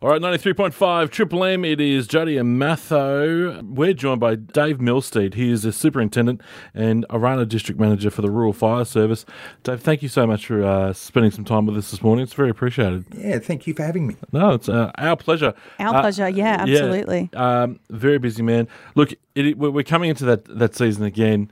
All right, 93.5 Triple M. It is Jodi and Matho. We're joined by Dave Millsteed. He is the superintendent and Orana district manager for the Rural Fire Service. Dave, thank you so much for uh, spending some time with us this morning. It's very appreciated. Yeah, thank you for having me. No, it's uh, our pleasure. Our uh, pleasure, yeah, absolutely. Yeah, um, very busy man. Look, it, we're coming into that, that season again.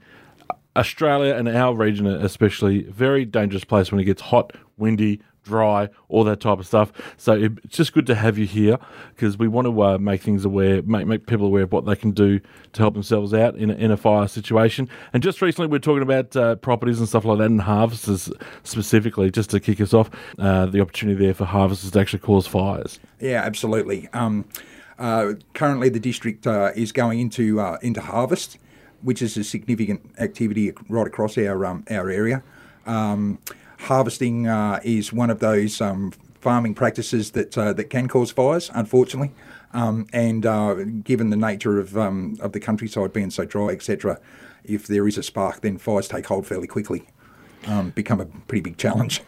Australia and our region, especially, very dangerous place when it gets hot, windy, dry, all that type of stuff. So it's just good to have you here because we want to uh, make things aware, make, make people aware of what they can do to help themselves out in a, in a fire situation. And just recently, we are talking about uh, properties and stuff like that, and harvesters specifically, just to kick us off, uh, the opportunity there for harvesters to actually cause fires. Yeah, absolutely. Um, uh, currently, the district uh, is going into uh, into harvest, which is a significant activity right across our um, our area. Um, harvesting uh, is one of those um, farming practices that uh, that can cause fires, unfortunately. Um, and uh, given the nature of um, of the countryside being so dry, etc., if there is a spark, then fires take hold fairly quickly. Um, become a pretty big challenge.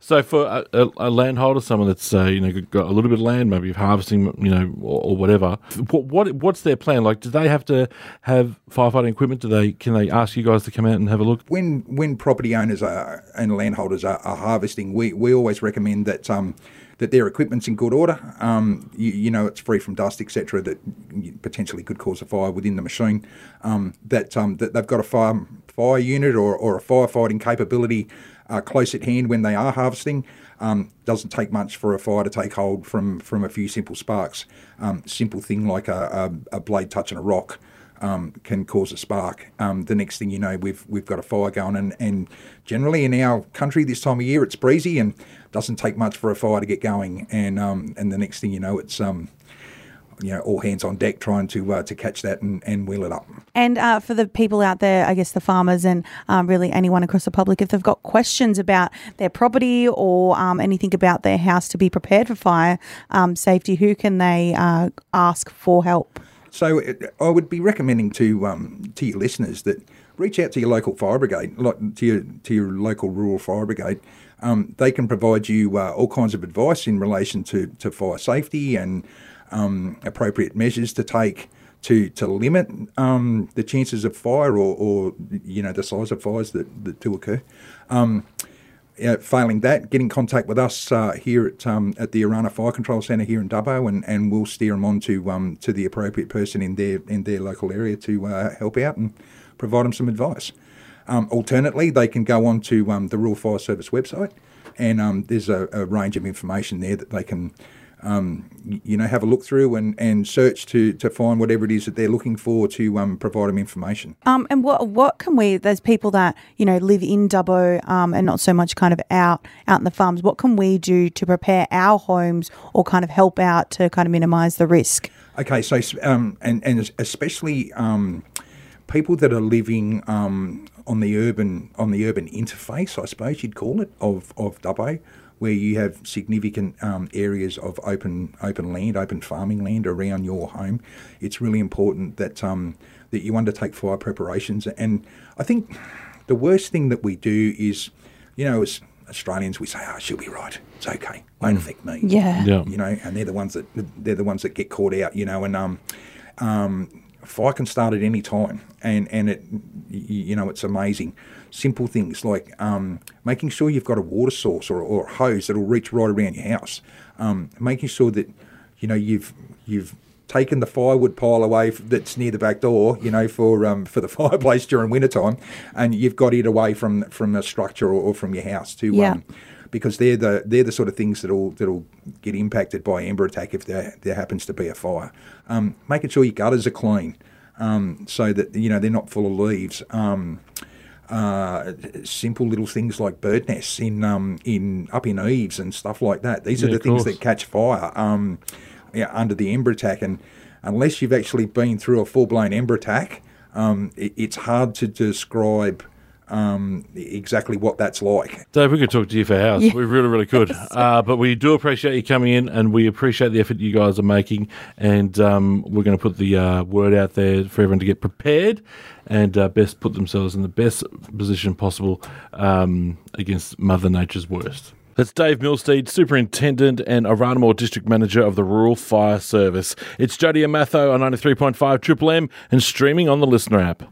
So for a, a, a landholder, someone that's uh, you know got a little bit of land, maybe harvesting, you know, or, or, whatever, what, what what's their plan? Like, do they have to have firefighting equipment? Do they can they ask you guys to come out and have a look? When when property owners are, and landholders are, are harvesting, we, we always recommend that. Um, that their equipment's in good order. Um, you, you, know, it's free from dust, etc. That potentially could cause a fire within the machine. Um, that um, that they've got a fire fire unit or, or a firefighting capability uh, close at hand when they are harvesting. Um, doesn't take much for a fire to take hold from from a few simple sparks. Um, simple thing like a, a, a, blade touching a rock um, can cause a spark. Um, the next thing you know, we've we've got a fire going, and, and generally in our country this time of year, it's breezy and doesn't take much for a fire to get going. And um, and the next thing you know, it's um, you know, all hands on deck trying to uh, to catch that and, and wheel it up. And uh, for the people out there, I guess the farmers and um, really anyone across the public, if they've got questions about their property or um, anything about their house to be prepared for fire um, safety, who can they uh, ask for help? So I would be recommending to um, to your listeners that reach out to your local fire brigade, like to your to your local rural fire brigade. Um, they can provide you uh, all kinds of advice in relation to, to fire safety and um, appropriate measures to take to to limit um, the chances of fire or, or, you know the size of fires that, that do occur. Yeah, failing that, get in contact with us uh, here at um, at the Orana Fire Control Centre here in Dubbo, and, and we'll steer them on to um, to the appropriate person in their in their local area to uh, help out and provide them some advice. Um, alternately, they can go on to um, the Rural Fire Service website, and um, there's a, a, range of information there that they can um, you know, have a look through and, and search to, to find whatever it is that they're looking for to um, provide them information. Um, and what what can we? There's people that you know live in Dubbo um, and not so much kind of out out in the farms. What can we do to prepare our homes or kind of help out to kind of minimise the risk? Okay, so um, and and especially um, people that are living um, on the urban on the urban interface, I suppose you'd call it, of of Dubbo where you have significant um, areas of open open land, open farming land around your home, it's really important that um, that you undertake fire preparations. And I think the worst thing that we do is, you know, as Australians, we say, "Oh, she'll be right. It's okay. Won't mm. affect me." Yeah. yeah. You know, and they're the ones that they're the ones that get caught out. You know, and um, um, fire can start at any time, and and it, you know, it's amazing simple things like um, making sure you've got a water source or, or a hose that'll reach right around your house. Um, making sure that you know you've you've taken the firewood pile away that's near the back door, you know, for um, for the fireplace during wintertime, and you've got it away from from a structure or, or from your house to yeah. um, because they're the they're the sort of things that'll that'll get impacted by ember attack if there there happens to be a fire. Um, making sure your gutters are clean, um, so that you know they're not full of leaves. Um, uh, simple little things like bird nests in um, in up in eaves and stuff like that. These are the things that catch fire um, yeah, under the ember attack, and unless you've actually been through a full blown ember attack, um, it, it's hard to describe. Um, exactly what that's like. Dave, we could talk to you for hours. Yeah. We really, really could. uh, but we do appreciate you coming in, and we appreciate the effort you guys are making. And um, we're going to put the uh, word out there for everyone to get prepared and uh, best put themselves in the best position possible um, against Mother Nature's worst. That's Dave Millsteed, Superintendent and Aranamore District Manager of the Rural Fire Service. It's Jodi and Matho on 93.5 Triple M and streaming on the LiSTNR app.